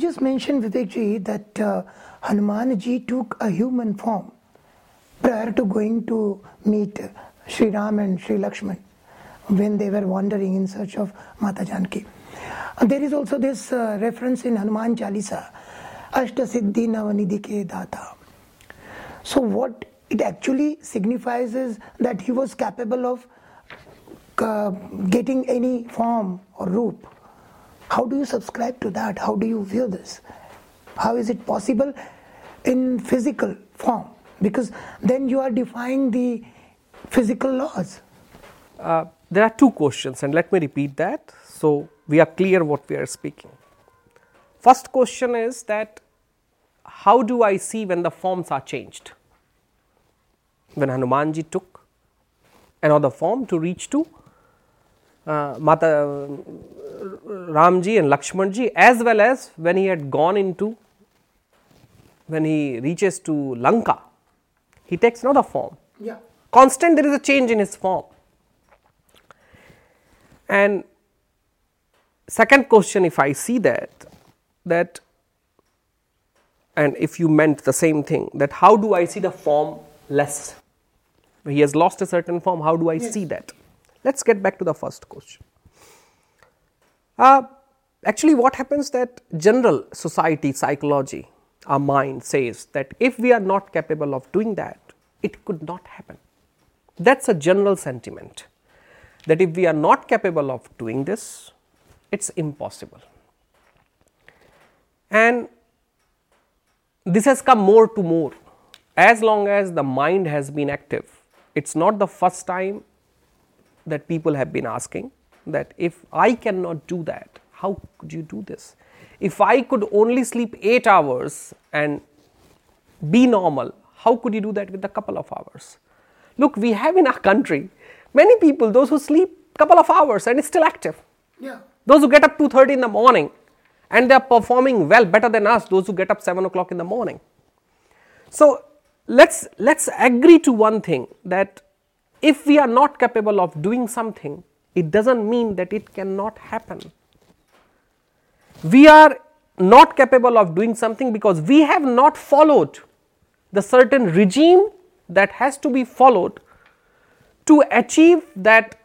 just mentioned, Vivekji, that uh, Hanumanji took a human form prior to going to meet Sri Ram and Sri Lakshman when they were wandering in search of Mata Janki. And there is also this uh, reference in Hanuman Chalisa, Ashta Siddhi Navanidhi Ke Data. So, what it actually signifies is that he was capable of uh, getting any form or roop. How do you subscribe to that? How do you view this? How is it possible in physical form? Because then you are defying the physical laws. Uh, there are two questions, and let me repeat that so we are clear what we are speaking. First question is that how do I see when the forms are changed? When Hanumanji took another form to reach to uh, Mata Ramji and Lakshmanji, as well as when he had gone into when he reaches to Lanka, he takes another form. Yeah. Constant, there is a change in his form. And second question, if I see that, that and if you meant the same thing, that how do I see the form less? He has lost a certain form, how do I yes. see that? Let us get back to the first question. Uh, actually, what happens that general society psychology, our mind says that if we are not capable of doing that, it could not happen. That is a general sentiment that if we are not capable of doing this, it is impossible. And this has come more to more as long as the mind has been active. It is not the first time that people have been asking that if I cannot do that, how could you do this? If I could only sleep 8 hours and be normal, how could you do that with a couple of hours? Look, we have in our country many people, those who sleep couple of hours and is still active. Yeah. Those who get up 2.30 in the morning and they are performing well, better than us, those who get up 7 o'clock in the morning. So, let's, let's agree to one thing that if we are not capable of doing something, it doesn't mean that it cannot happen. We are not capable of doing something because we have not followed the certain regime that has to be followed to achieve that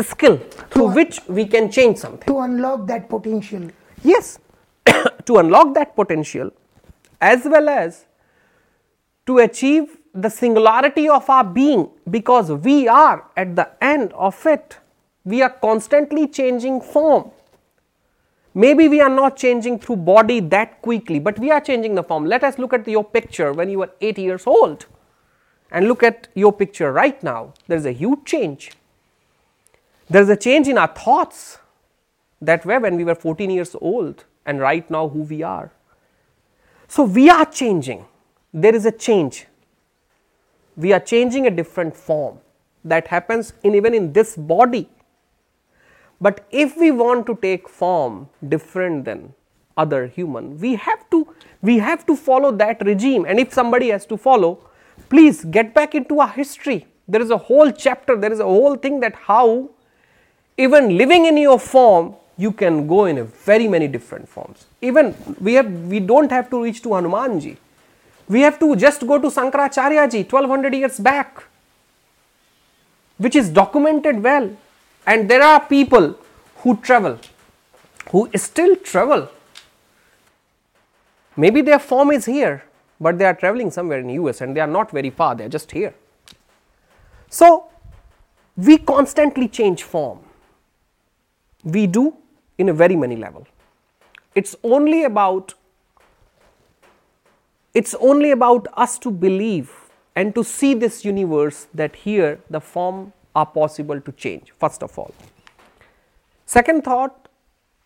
skill through to which we can change something. To unlock that potential. Yes, to unlock that potential as well as to achieve the singularity of our being because we are at the end of it. We are constantly changing form. Maybe we are not changing through body that quickly, but we are changing the form. Let us look at your picture when you were 8 years old and look at your picture right now. There is a huge change. There is a change in our thoughts that were when we were 14 years old and right now who we are. So we are changing. There is a change. We are changing a different form that happens in even in this body but if we want to take form different than other human, we have to we have to follow that regime. And if somebody has to follow, please get back into our history. There is a whole chapter, there is a whole thing that how even living in your form, you can go in a very many different forms. Even we have we don't have to reach to Hanumanji. We have to just go to Sankaracharya ji 1200 years back, which is documented well and there are people who travel, who still travel. Maybe their form is here, but they are traveling somewhere in US and they are not very far, they are just here. So, we constantly change form. We do in a very many level. It's only about it's only about us to believe and to see this universe that here the form are possible to change first of all. Second thought,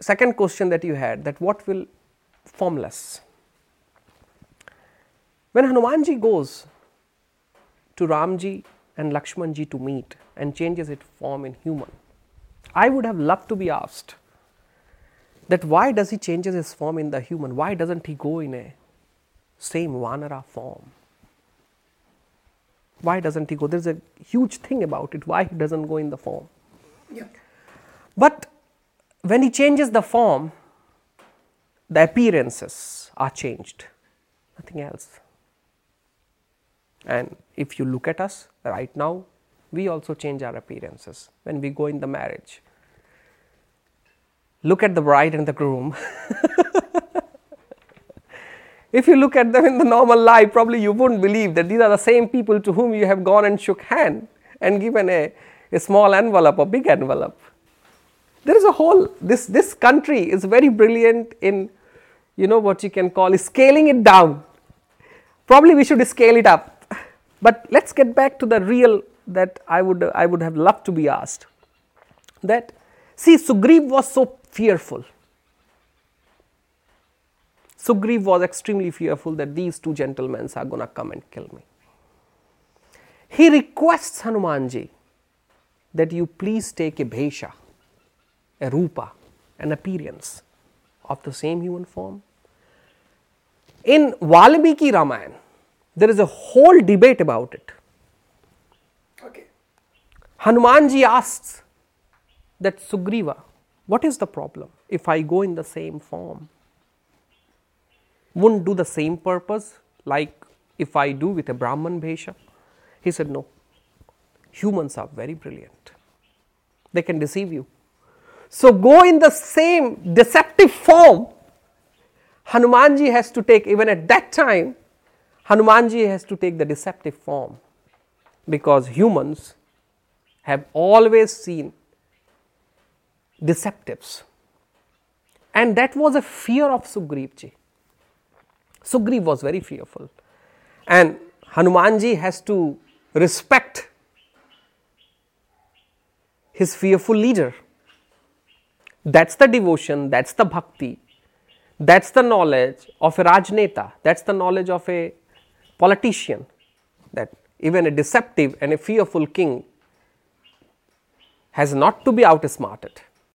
second question that you had that what will formless? When Hanumanji goes to Ramji and Lakshmanji to meet and changes its form in human, I would have loved to be asked that why does he changes his form in the human? Why doesn't he go in a same Vanara form? Why doesn't he go? There's a huge thing about it. Why he doesn't go in the form? Yeah. But when he changes the form, the appearances are changed, nothing else. And if you look at us right now, we also change our appearances when we go in the marriage. Look at the bride and the groom. if you look at them in the normal life, probably you wouldn't believe that these are the same people to whom you have gone and shook hand and given a, a small envelope or big envelope. There is a whole this this country is very brilliant in you know what you can call scaling it down. Probably we should scale it up. But let's get back to the real that I would I would have loved to be asked. That see Sugriv was so fearful. Sugriv was extremely fearful that these two gentlemen are going to come and kill me. He requests Hanumanji that you please take a bhesha, a rupa, an appearance of the same human form. In Valmiki Ramayana, there is a whole debate about it. Okay. Hanumanji asks that Sugriva, what is the problem if I go in the same form? Wouldn't do the same purpose like if I do with a Brahman Bhesha? He said, No. Humans are very brilliant. They can deceive you. So go in the same deceptive form. Hanumanji has to take, even at that time, Hanumanji has to take the deceptive form because humans have always seen deceptives. And that was a fear of Sugrivji. Sugriv was very fearful. And Hanumanji has to respect his fearful leader. That's the devotion, that's the bhakti, that's the knowledge of a Rajneta, that's the knowledge of a politician that even a deceptive and a fearful king has not to be outsmarted.